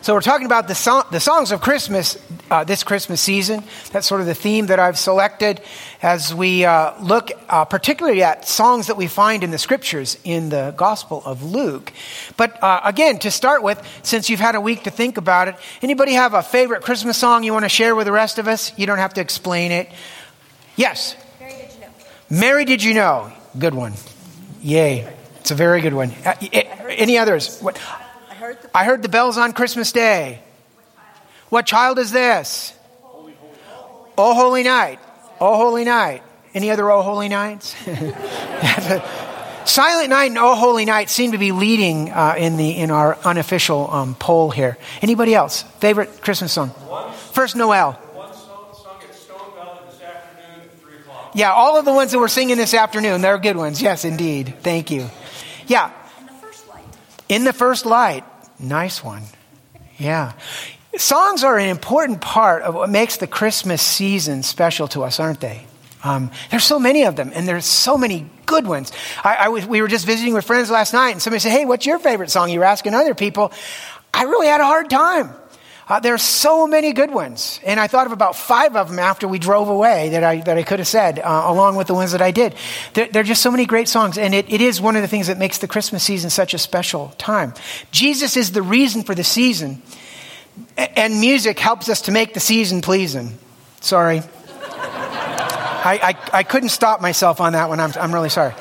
So we're talking about the, song, the songs of Christmas uh, this Christmas season. That's sort of the theme that I've selected as we uh, look uh, particularly at songs that we find in the scriptures in the Gospel of Luke. But uh, again, to start with, since you've had a week to think about it, anybody have a favorite Christmas song you want to share with the rest of us? You don't have to explain it. Yes. Mary, did you know? Mary, did you know? Good one. Yay. It's a very good one. Uh, any others? What? Heard the, I heard the bells on Christmas Day. What child is this? Holy, holy, holy. Oh, holy night. Oh, holy night. Any other oh, holy nights? Silent Night and Oh Holy Night seem to be leading uh, in the in our unofficial um, poll here. Anybody else? Favorite Christmas song? First Noel. One song sung at Stone Valley this afternoon at three o'clock. Yeah, all of the ones that we're singing this afternoon, they're good ones. Yes, indeed. Thank you. Yeah. In the first light. In the first light. Nice one. Yeah. Songs are an important part of what makes the Christmas season special to us, aren't they? Um, there's so many of them, and there's so many good ones. I, I was, we were just visiting with friends last night, and somebody said, Hey, what's your favorite song? You were asking other people. I really had a hard time. Uh, there are so many good ones. And I thought of about five of them after we drove away that I, that I could have said, uh, along with the ones that I did. There, there, are just so many great songs. And it, it is one of the things that makes the Christmas season such a special time. Jesus is the reason for the season. And music helps us to make the season pleasing. Sorry. I, I, I couldn't stop myself on that one. I'm, I'm really sorry.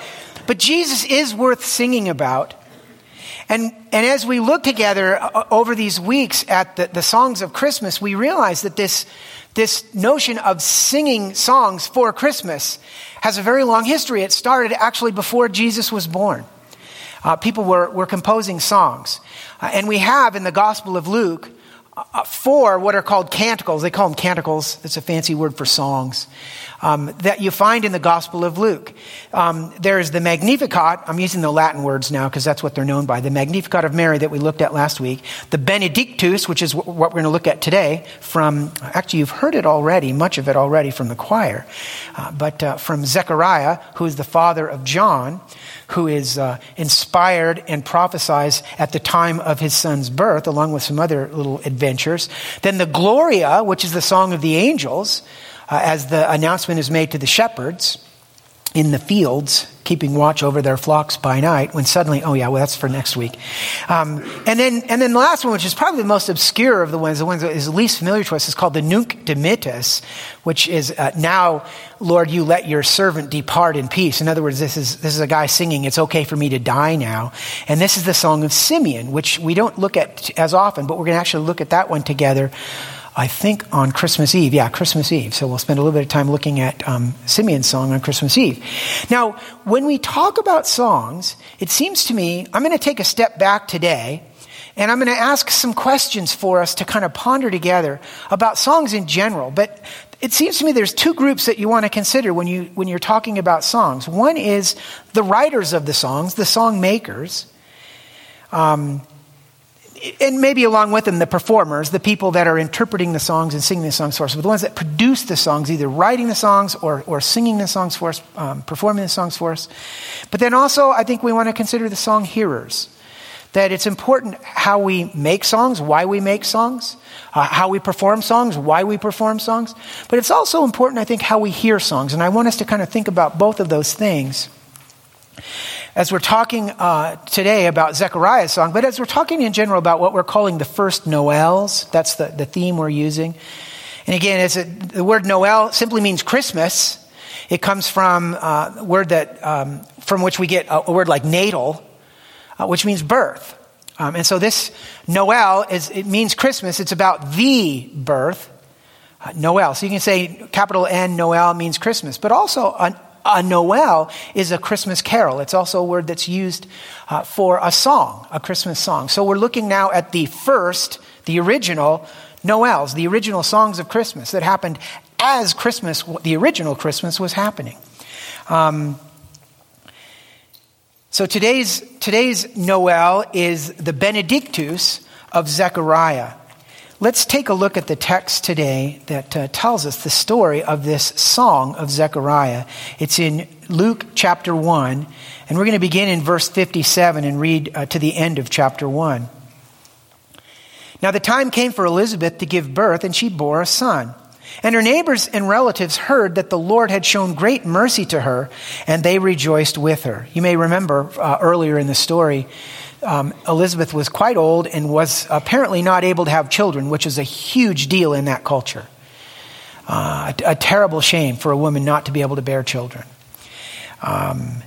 But Jesus is worth singing about and, and as we look together uh, over these weeks at the, the songs of Christmas, we realize that this, this notion of singing songs for Christmas has a very long history. It started actually before Jesus was born. Uh, people were, were composing songs. Uh, and we have in the Gospel of Luke four what are called canticles. They call them canticles. That's a fancy word for songs um, that you find in the Gospel of Luke. Um, there is the Magnificat. I'm using the Latin words now because that's what they're known by. The Magnificat of Mary that we looked at last week. The Benedictus, which is what we're going to look at today from, actually, you've heard it already, much of it already from the choir, uh, but uh, from Zechariah, who is the father of John who is uh, inspired and prophesies at the time of his son's birth, along with some other little adventures. Then the Gloria, which is the song of the angels, uh, as the announcement is made to the shepherds in the fields, keeping watch over their flocks by night, when suddenly, oh yeah, well that's for next week. Um, and then, and then the last one, which is probably the most obscure of the ones, the ones that is least familiar to us, is called the Nunc Dimittis, which is uh, now, Lord, you let your servant depart in peace. In other words, this is this is a guy singing, "It's okay for me to die now," and this is the song of Simeon, which we don't look at as often, but we're going to actually look at that one together I think on Christmas Eve. Yeah, Christmas Eve. So we'll spend a little bit of time looking at um, Simeon's song on Christmas Eve. Now, when we talk about songs, it seems to me, I'm going to take a step back today and I'm going to ask some questions for us to kind of ponder together about songs in general. But it seems to me there's two groups that you want to consider when, you, when you're talking about songs. One is the writers of the songs, the song makers. Um, and maybe along with them, the performers, the people that are interpreting the songs and singing the songs for us, but the ones that produce the songs, either writing the songs or, or singing the songs for us, um, performing the songs for us. But then also, I think we want to consider the song hearers. That it's important how we make songs, why we make songs, uh, how we perform songs, why we perform songs. But it's also important, I think, how we hear songs. And I want us to kind of think about both of those things as we're talking uh, today about Zechariah's song, but as we're talking in general about what we're calling the first Noels, that's the, the theme we're using. And again, a, the word Noel simply means Christmas. It comes from uh, a word that, um, from which we get a, a word like natal, uh, which means birth. Um, and so this Noel is, it means Christmas. It's about the birth. Uh, Noel. So you can say capital N, Noel means Christmas, but also an a Noel is a Christmas carol. It's also a word that's used uh, for a song, a Christmas song. So we're looking now at the first, the original Noels, the original songs of Christmas that happened as Christmas, the original Christmas was happening. Um, so today's, today's Noel is the Benedictus of Zechariah. Let's take a look at the text today that uh, tells us the story of this song of Zechariah. It's in Luke chapter 1, and we're going to begin in verse 57 and read uh, to the end of chapter 1. Now the time came for Elizabeth to give birth, and she bore a son. And her neighbors and relatives heard that the Lord had shown great mercy to her, and they rejoiced with her. You may remember uh, earlier in the story, um, Elizabeth was quite old and was apparently not able to have children, which is a huge deal in that culture. Uh, a, a, terrible shame for a woman not to be able to bear children. Um,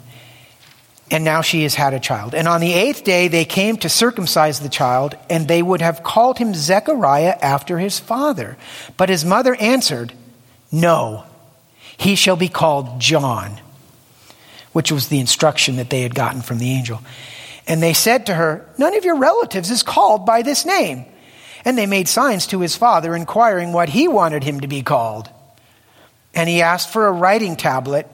and now she has had a child. And on the eighth day, they came to circumcise the child, and they would have called him Zechariah after his father. But his mother answered, No, he shall be called John, which was the instruction that they had gotten from the angel. And they said to her, None of your relatives is called by this name. And they made signs to his father, inquiring what he wanted him to be called. And he asked for a writing tablet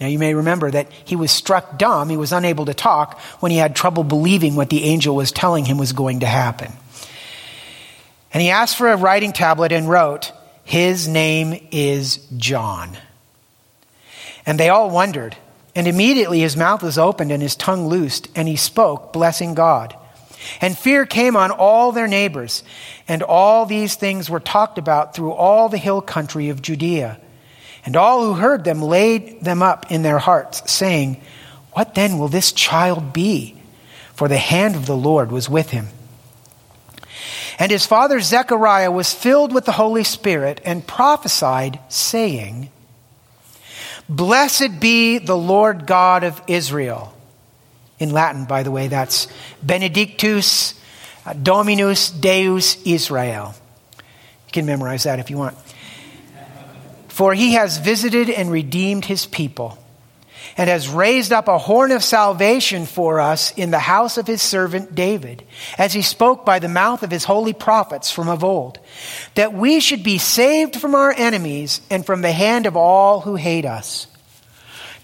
now, you may remember that he was struck dumb. He was unable to talk when he had trouble believing what the angel was telling him was going to happen. And he asked for a writing tablet and wrote, His name is John. And they all wondered. And immediately his mouth was opened and his tongue loosed, and he spoke, blessing God. And fear came on all their neighbors, and all these things were talked about through all the hill country of Judea. And all who heard them laid them up in their hearts, saying, What then will this child be? For the hand of the Lord was with him. And his father Zechariah was filled with the Holy Spirit and prophesied, saying, Blessed be the Lord God of Israel. In Latin, by the way, that's Benedictus uh, Dominus Deus Israel. You can memorize that if you want. For he has visited and redeemed his people, and has raised up a horn of salvation for us in the house of his servant David, as he spoke by the mouth of his holy prophets from of old, that we should be saved from our enemies and from the hand of all who hate us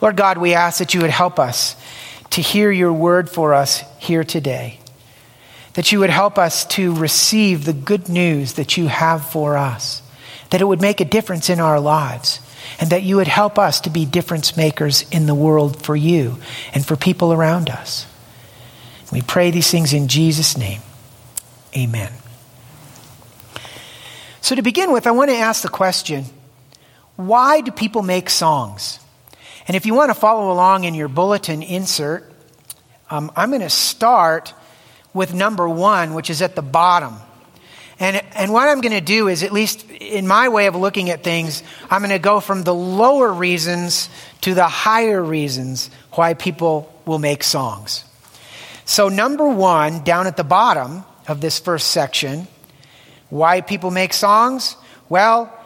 Lord God, we ask that you would help us to hear your word for us here today. That you would help us to receive the good news that you have for us. That it would make a difference in our lives. And that you would help us to be difference makers in the world for you and for people around us. We pray these things in Jesus' name. Amen. So, to begin with, I want to ask the question why do people make songs? And if you want to follow along in your bulletin insert, um, I'm going to start with number one, which is at the bottom. And, and what I'm going to do is, at least in my way of looking at things, I'm going to go from the lower reasons to the higher reasons why people will make songs. So, number one, down at the bottom of this first section, why people make songs? Well,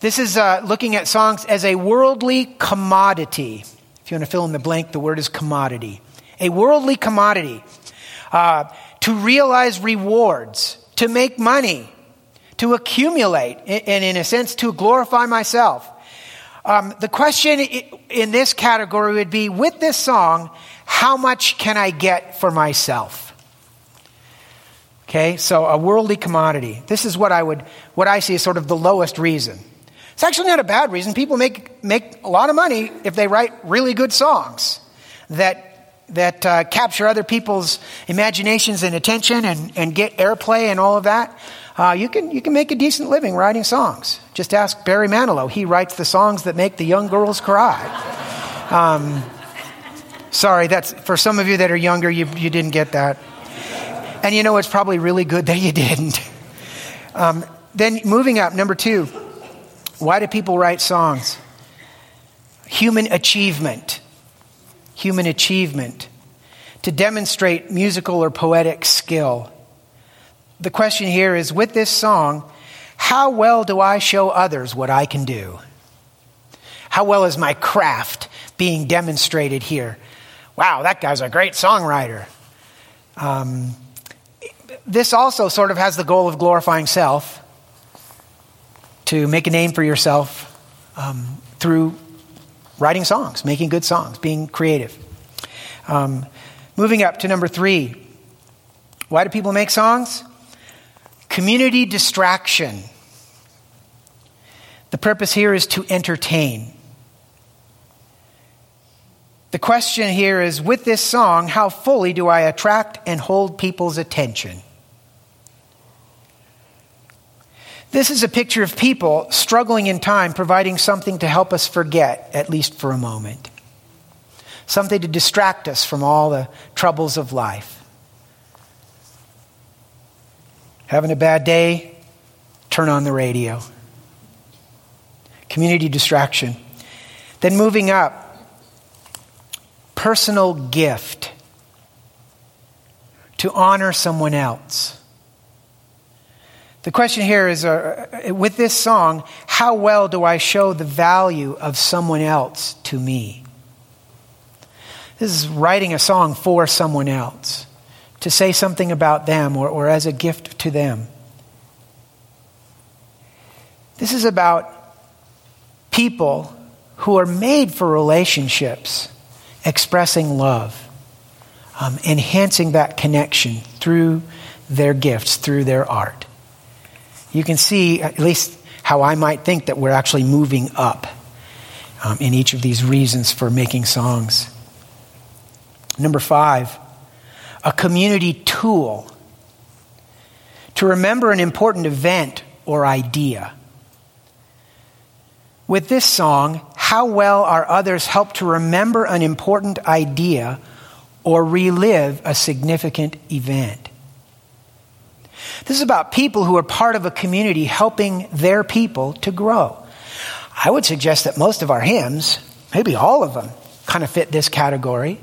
this is uh, looking at songs as a worldly commodity. If you want to fill in the blank, the word is commodity. A worldly commodity. Uh, to realize rewards, to make money, to accumulate, and in a sense, to glorify myself. Um, the question in this category would be with this song, how much can I get for myself? Okay, so a worldly commodity. This is what I would, what I see as sort of the lowest reason. It's actually not a bad reason. People make, make a lot of money if they write really good songs that, that uh, capture other people's imaginations and attention and, and get airplay and all of that. Uh, you, can, you can make a decent living writing songs. Just ask Barry Manilow. He writes the songs that make the young girls cry. Um, sorry, that's for some of you that are younger, you, you didn't get that. And you know, it's probably really good that you didn't. Um, then moving up, number two Why do people write songs? Human achievement. Human achievement. To demonstrate musical or poetic skill. The question here is with this song, how well do I show others what I can do? How well is my craft being demonstrated here? Wow, that guy's a great songwriter. Um, this also sort of has the goal of glorifying self, to make a name for yourself um, through writing songs, making good songs, being creative. Um, moving up to number three. Why do people make songs? Community distraction. The purpose here is to entertain. The question here is with this song, how fully do I attract and hold people's attention? This is a picture of people struggling in time, providing something to help us forget, at least for a moment. Something to distract us from all the troubles of life. Having a bad day? Turn on the radio. Community distraction. Then moving up, personal gift to honor someone else. The question here is uh, with this song, how well do I show the value of someone else to me? This is writing a song for someone else, to say something about them or, or as a gift to them. This is about people who are made for relationships, expressing love, um, enhancing that connection through their gifts, through their art you can see at least how I might think that we're actually moving up um, in each of these reasons for making songs. Number five, a community tool to remember an important event or idea. With this song, how well are others helped to remember an important idea or relive a significant event? This is about people who are part of a community helping their people to grow. I would suggest that most of our hymns, maybe all of them, kind of fit this category.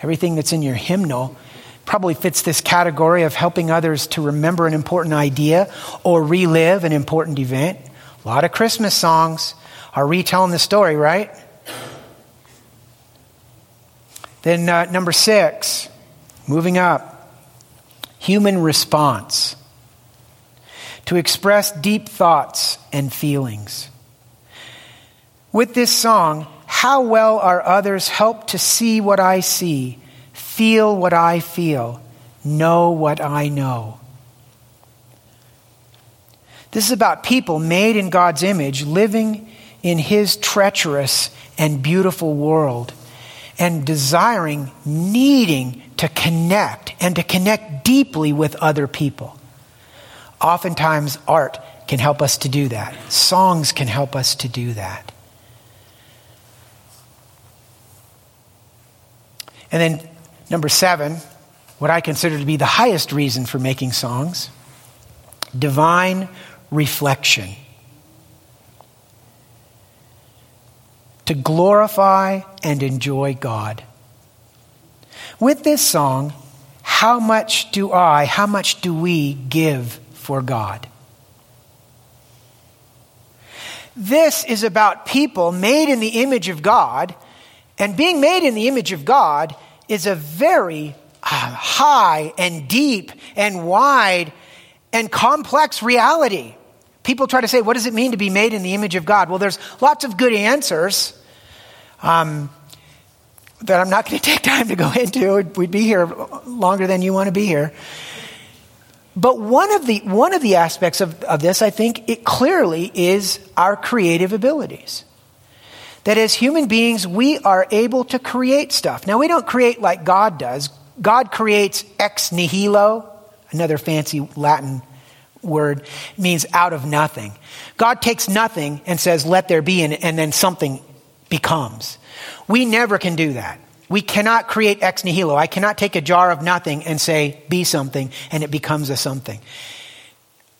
Everything that's in your hymnal probably fits this category of helping others to remember an important idea or relive an important event. A lot of Christmas songs are retelling the story, right? Then, uh, number six, moving up human response, to express deep thoughts and feelings. With this song, how well are others helped to see what I see, feel what I feel, know what I know? This is about people made in God's image, living in His treacherous and beautiful world, and desiring, needing to connect and to connect deeply with other people. Oftentimes, art can help us to do that, songs can help us to do that. And then, number seven, what I consider to be the highest reason for making songs divine reflection. To glorify and enjoy God. With this song, how much do I, how much do we give for God? This is about people made in the image of God, and being made in the image of God is a very uh, high and deep and wide and complex reality. People try to say, what does it mean to be made in the image of God? Well, there's lots of good answers. Um, that I'm not going to take time to go into. We'd be here longer than you want to be here. But one of the, one of the aspects of, of this, I think, it clearly is our creative abilities. That as human beings, we are able to create stuff. Now, we don't create like God does. God creates ex nihilo, another fancy Latin word, means out of nothing. God takes nothing and says, let there be, and, and then something becomes. We never can do that. We cannot create ex nihilo. I cannot take a jar of nothing and say, be something, and it becomes a something.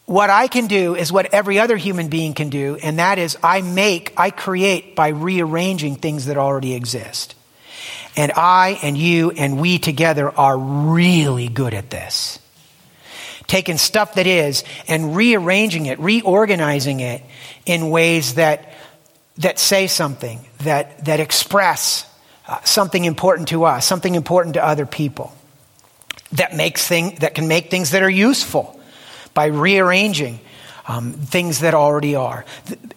what I can do is what every other human being can do, and that is I make, I create by rearranging things that already exist. And I and you and we together are really good at this. Taking stuff that is and rearranging it, reorganizing it in ways that, that say something, that, that express uh, something important to us, something important to other people, that makes thing, that can make things that are useful by rearranging um, things that already are.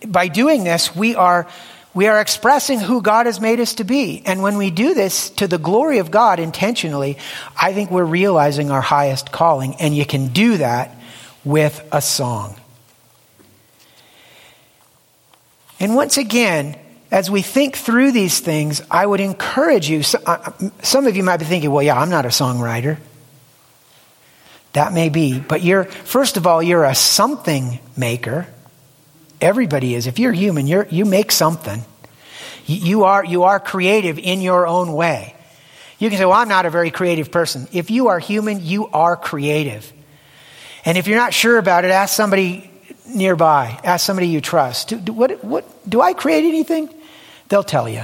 By doing this, we are, we are expressing who God has made us to be. And when we do this to the glory of God intentionally, I think we're realizing our highest calling. And you can do that with a song. And once again, as we think through these things, I would encourage you. Uh, some of you might be thinking, well, yeah, I'm not a songwriter. That may be. But you're, first of all, you're a something maker. Everybody is. If you're human, you're, you make something. You are, you are creative in your own way. You can say, well, I'm not a very creative person. If you are human, you are creative. And if you're not sure about it, ask somebody nearby. Ask somebody you trust. Do, do, what, what, do I create anything? They'll tell you.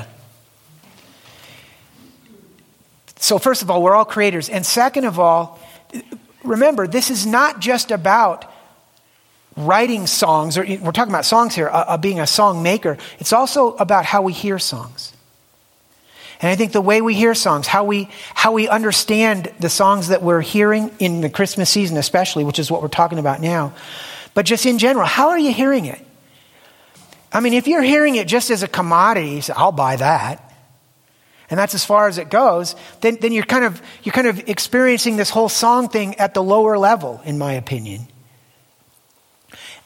So, first of all, we're all creators. And second of all, remember, this is not just about writing songs, or we're talking about songs here, uh, uh, being a song maker. It's also about how we hear songs. And I think the way we hear songs, how we, how we understand the songs that we're hearing in the Christmas season, especially, which is what we're talking about now, but just in general, how are you hearing it? I mean, if you're hearing it just as a commodity, say, I'll buy that and that's as far as it goes, then, then you're, kind of, you're kind of experiencing this whole song thing at the lower level, in my opinion.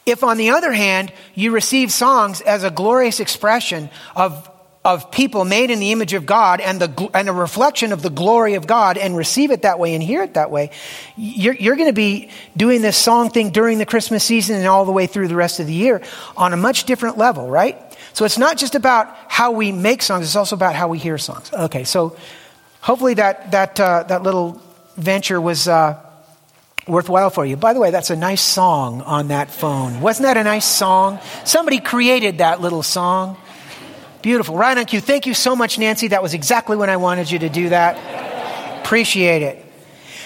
If, on the other hand, you receive songs as a glorious expression of, of people made in the image of God and, the, and a reflection of the glory of God and receive it that way and hear it that way, you're, you're going to be doing this song thing during the Christmas season and all the way through the rest of the year on a much different level, right? So it's not just about how we make songs, it's also about how we hear songs. Okay, so hopefully that, that, uh, that little venture was uh, worthwhile for you. By the way, that's a nice song on that phone. Wasn't that a nice song? Somebody created that little song. Beautiful. Right on cue. Thank you so much, Nancy. That was exactly when I wanted you to do that. Appreciate it.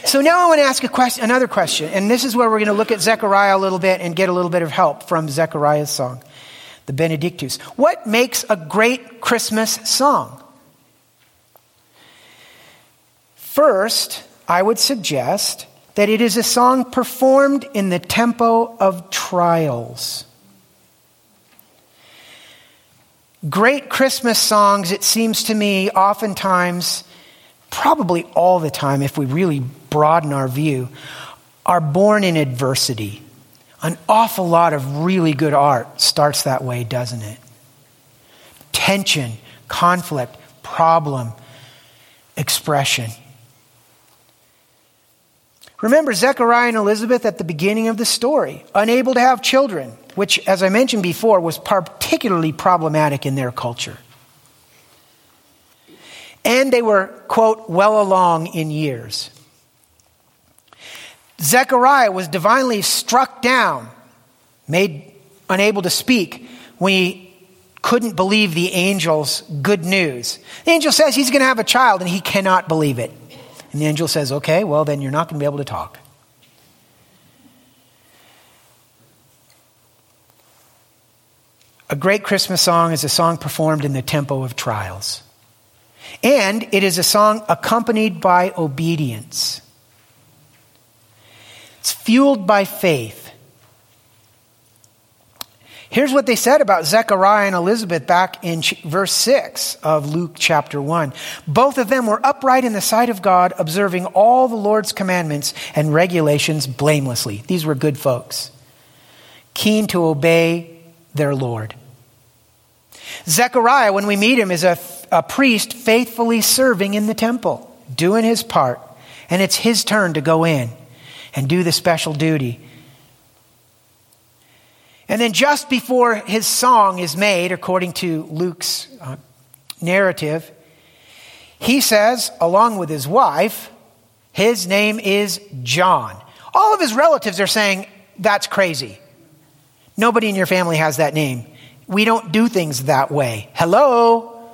So now I want to ask a question, another question, and this is where we're going to look at Zechariah a little bit and get a little bit of help from Zechariah's song the Benedictus. What makes a great Christmas song? First, I would suggest that it is a song performed in the tempo of trials. Great Christmas songs, it seems to me, oftentimes, probably all the time, if we really broaden our view, are born in adversity. An awful lot of really good art starts that way, doesn't it? Tension, conflict, problem, expression. Remember Zechariah and Elizabeth at the beginning of the story, unable to have children, which, as I mentioned before, was particularly problematic in their culture. And they were, quote, well along in years. Zechariah was divinely struck down, made unable to speak when he couldn't believe the angel's good news. The angel says he's going to have a child and he cannot believe it. And the angel says, okay, well, then you're not going to be able to talk. A great Christmas song is a song performed in the tempo of trials. And it is a song accompanied by obedience. It's fueled by faith. Here's what they said about Zechariah and Elizabeth back in verse 6 of Luke chapter 1. Both of them were upright in the sight of God, observing all the Lord's commandments and regulations blamelessly. These were good folks, keen to obey their Lord. Zechariah, when we meet him, is a, a priest faithfully serving in the temple, doing his part, and it's his turn to go in and do the special duty. And then, just before his song is made, according to Luke's uh, narrative, he says, along with his wife, his name is John. All of his relatives are saying, that's crazy. Nobody in your family has that name. We don't do things that way. Hello?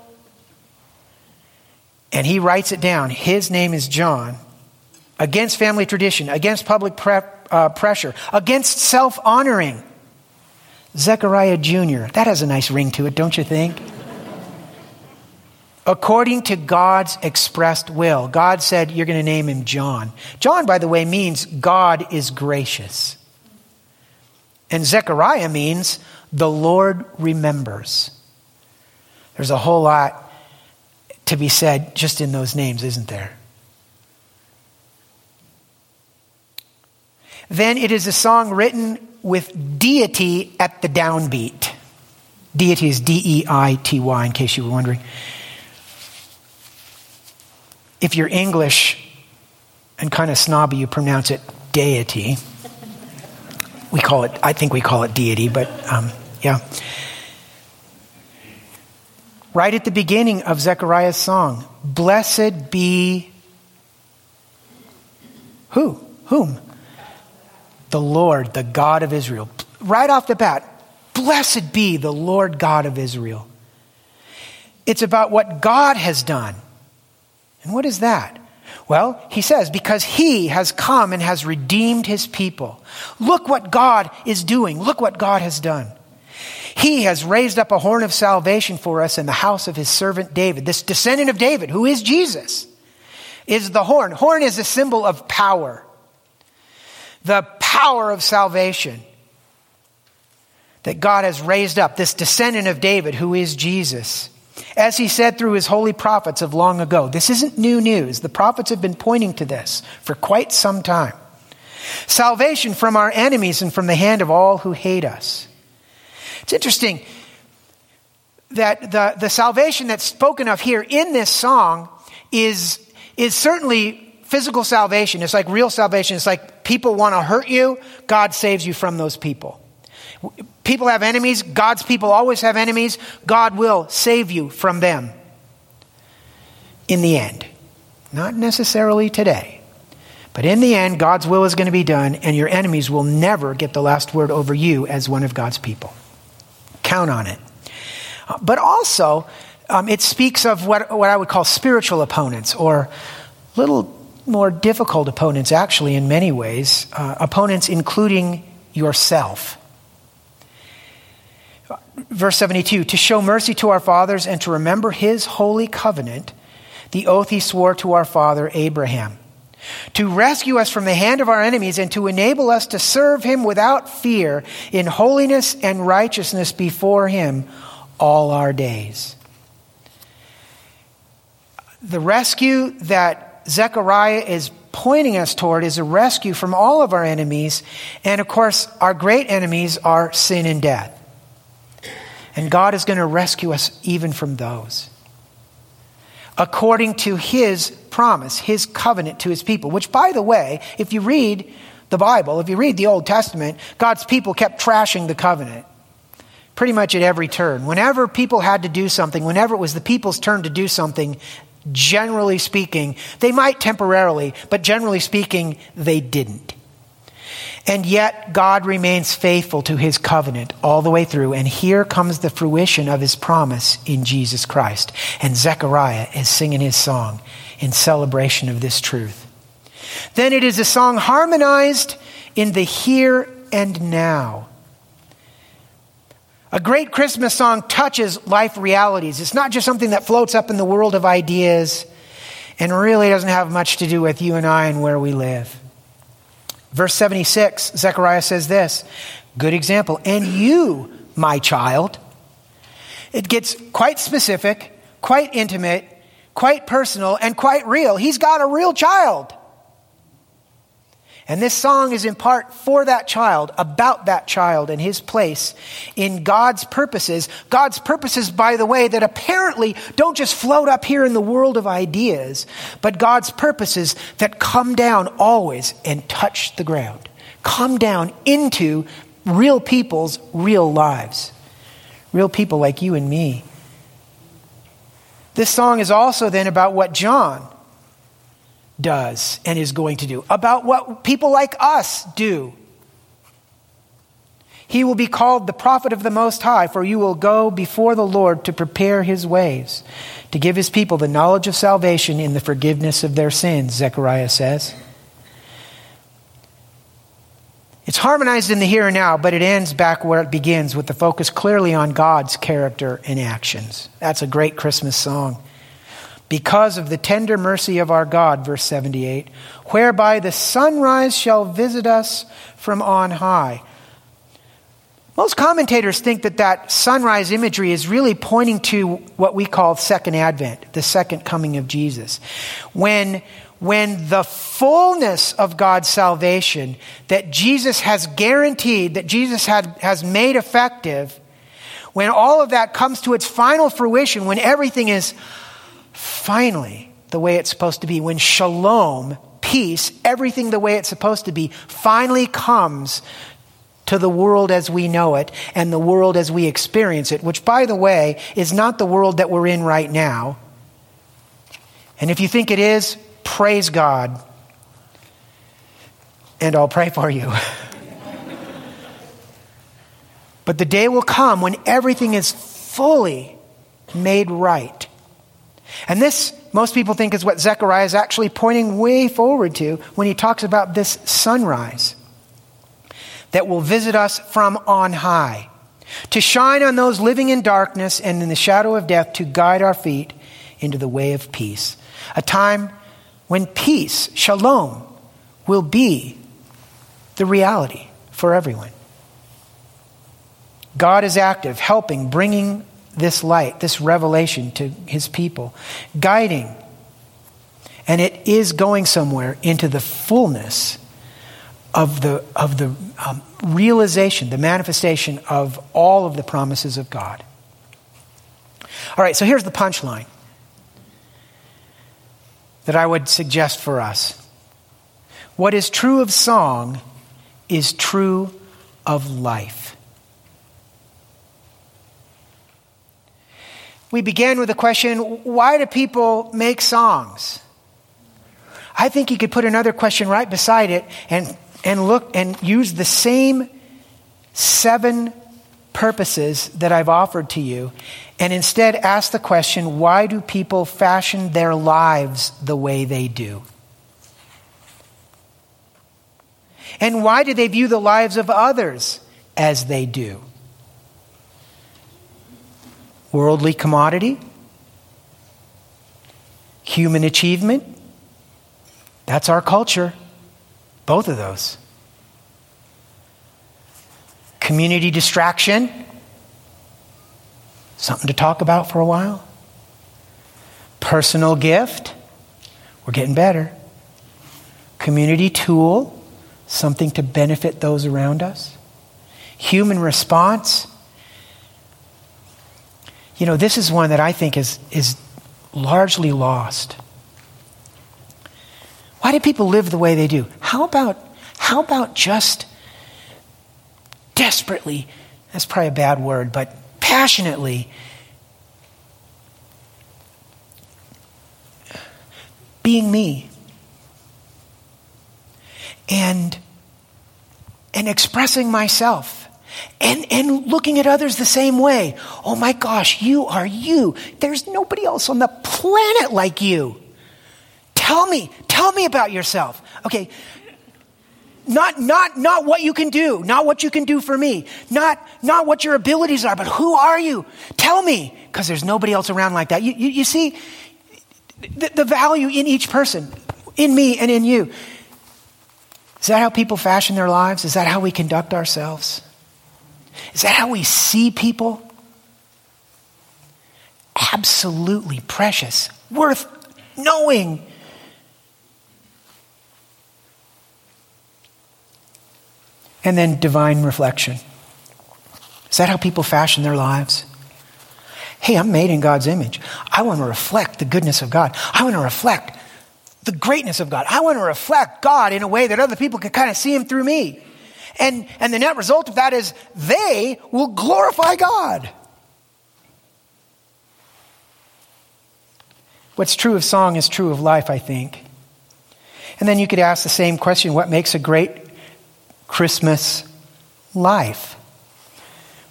And he writes it down. His name is John. Against family tradition, against public pre- uh, pressure, against self honoring. Zechariah Jr. That has a nice ring to it, don't you think? According to God's expressed will. God said, You're going to name him John. John, by the way, means God is gracious. And Zechariah means the Lord remembers. There's a whole lot to be said just in those names, isn't there? Then it is a song written with deity at the downbeat. Deity is D E I T Y, in case you were wondering. If you're English and kind of snobby, you pronounce it deity. We call it, I think we call it deity, but um, yeah. Right at the beginning of Zechariah's song, blessed be who? Whom? The Lord, the God of Israel. Right off the bat, blessed be the Lord God of Israel. It's about what God has done. And what is that? Well, he says, because he has come and has redeemed his people. Look what God is doing. Look what God has done. He has raised up a horn of salvation for us in the house of his servant David. This descendant of David, who is Jesus, is the horn. Horn is a symbol of power. The power of salvation that God has raised up, this descendant of David, who is Jesus. As he said through his holy prophets of long ago, this isn't new news. The prophets have been pointing to this for quite some time. Salvation from our enemies and from the hand of all who hate us. It's interesting that the, the salvation that's spoken of here in this song is, is certainly physical salvation. It's like real salvation. It's like people want to hurt you, God saves you from those people. People have enemies. God's people always have enemies. God will save you from them in the end. Not necessarily today. But in the end, God's will is going to be done, and your enemies will never get the last word over you as one of God's people. Count on it. But also, um, it speaks of what, what I would call spiritual opponents, or little more difficult opponents, actually, in many ways. Uh, opponents including yourself. Verse 72 To show mercy to our fathers and to remember his holy covenant, the oath he swore to our father Abraham to rescue us from the hand of our enemies and to enable us to serve him without fear in holiness and righteousness before him all our days. The rescue that Zechariah is pointing us toward is a rescue from all of our enemies. And of course, our great enemies are sin and death. And God is going to rescue us even from those according to his promise, his covenant to his people. Which, by the way, if you read the Bible, if you read the Old Testament, God's people kept trashing the covenant pretty much at every turn. Whenever people had to do something, whenever it was the people's turn to do something, generally speaking, they might temporarily, but generally speaking, they didn't. And yet, God remains faithful to his covenant all the way through. And here comes the fruition of his promise in Jesus Christ. And Zechariah is singing his song in celebration of this truth. Then it is a song harmonized in the here and now. A great Christmas song touches life realities. It's not just something that floats up in the world of ideas and really doesn't have much to do with you and I and where we live. Verse 76, Zechariah says this good example. And you, my child, it gets quite specific, quite intimate, quite personal, and quite real. He's got a real child. And this song is in part for that child, about that child and his place in God's purposes. God's purposes, by the way, that apparently don't just float up here in the world of ideas, but God's purposes that come down always and touch the ground, come down into real people's real lives, real people like you and me. This song is also then about what John, does and is going to do, about what people like us do He will be called the prophet of the Most High, for you will go before the Lord to prepare his ways, to give his people the knowledge of salvation in the forgiveness of their sins, Zechariah says. It's harmonized in the here and now, but it ends back where it begins with the focus clearly on God's character and actions. That's a great Christmas song. Because of the tender mercy of our God, verse 78, whereby the sunrise shall visit us from on high. Most commentators think that that sunrise imagery is really pointing to what we call second advent, the second coming of Jesus. When when the fullness of God's salvation that Jesus has guaranteed, that Jesus had, has made effective, when all of that comes to its final fruition, when everything is finally the way it's supposed to be, when shalom, peace, everything the way it's supposed to be, finally comes to the world as we know it and the world as we experience it, which, by the way, is not the world that we're in right now. And if you think it is, Praise God. And I'll pray for you. but the day will come when everything is fully made right. And this, most people think, is what Zechariah is actually pointing way forward to when he talks about this sunrise that will visit us from on high, to shine on those living in darkness and in the shadow of death, to guide our feet into the way of peace. A time when peace, shalom, will be the reality for everyone. God is active, helping, bringing this light, this revelation to his people, guiding. And it is going somewhere into the fullness of the, of the um, realization, the manifestation of all of the promises of God. All right, so here's the punchline that I would suggest for us. What is true of song is true of life. We began with the question why do people make songs? I think you could put another question right beside it and, and look and use the same seven purposes that I've offered to you and instead ask the question why do people fashion their lives the way they do? And why do they view the lives of others as they do? Worldly commodity? Human achievement? That's our culture. Both of those. Community distraction? Something to talk about for a while? Personal gift? We're getting better. Community tool? Something to benefit those around us? Human response? You know, this is one that I think is, is largely lost. Why do people live the way they do? How about, how about just desperately, that's probably a bad word, but passionately being me and and expressing myself and and looking at others the same way oh my gosh you are you there's nobody else on the planet like you tell me tell me about yourself okay not, not, not what you can do, not what you can do for me, not, not what your abilities are, but who are you? Tell me, because there's nobody else around like that. You, you, you see the, the value in each person, in me and in you. Is that how people fashion their lives? Is that how we conduct ourselves? Is that how we see people? Absolutely precious, worth knowing and then divine reflection. Is that how people fashion their lives? Hey, I'm made in God's image. I want to reflect the goodness of God. I want to reflect the greatness of God. I want to reflect God in a way that other people can kind of see Him through me. And, and the net result of that is they will glorify God. What's true of song is true of life, I think. And then you could ask the same question what makes a great Christmas life.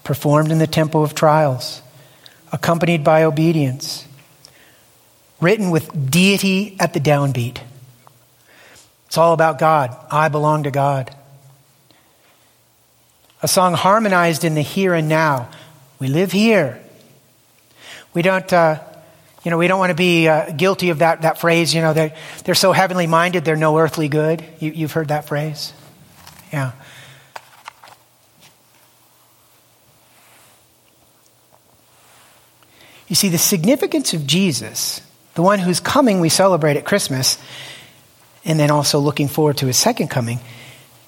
performed in the temple of trials, accompanied by obedience, written with deity at the downbeat. It's all about God. I belong to God. A song harmonized in the here and now. We live here. We don't, uh, you know, we don't want to be uh, guilty of that, that phrase, you know, they're, they're so heavenly minded, they're no earthly good. You, you've heard that phrase? Yeah. You see, the significance of Jesus, the one who's coming, we celebrate at Christmas, and then also looking forward to his second coming.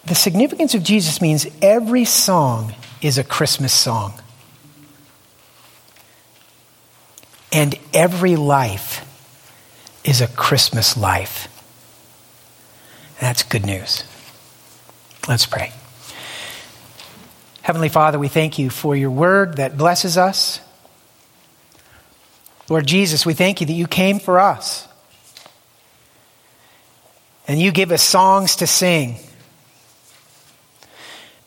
The significance of Jesus means every song is a Christmas song. And every life is a Christmas life. That's good news. Let's pray. Heavenly Father, we thank you for your word that blesses us. Lord Jesus, we thank you that you came for us. And you give us songs to sing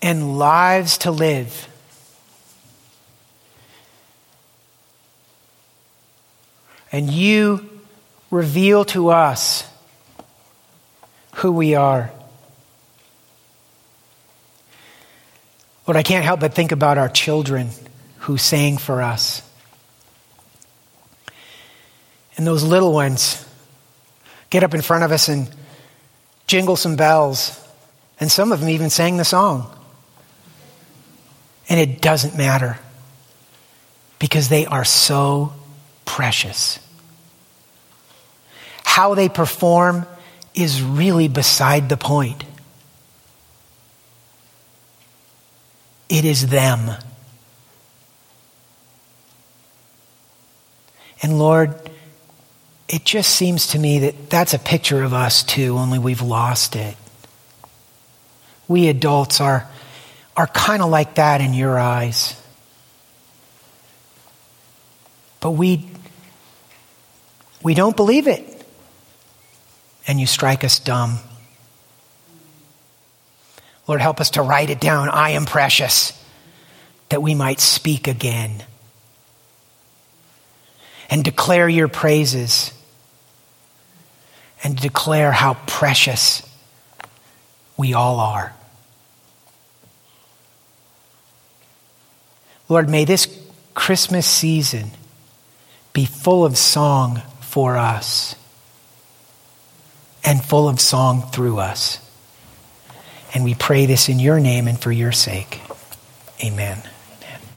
and lives to live. And you reveal to us who we are. Lord, I can't help but think about our children who sang for us. And those little ones get up in front of us and jingle some bells. And some of them even sang the song. And it doesn't matter because they are so precious. How they perform is really beside the point. It is them. And Lord, it just seems to me that that's a picture of us too, only we've lost it. We adults are, are kind of like that in your eyes. But we, we don't believe it. And you strike us dumb. Lord, help us to write it down. I am precious, that we might speak again and declare your praises and declare how precious we all are. Lord, may this Christmas season be full of song for us and full of song through us. And we pray this in your name and for your sake. Amen.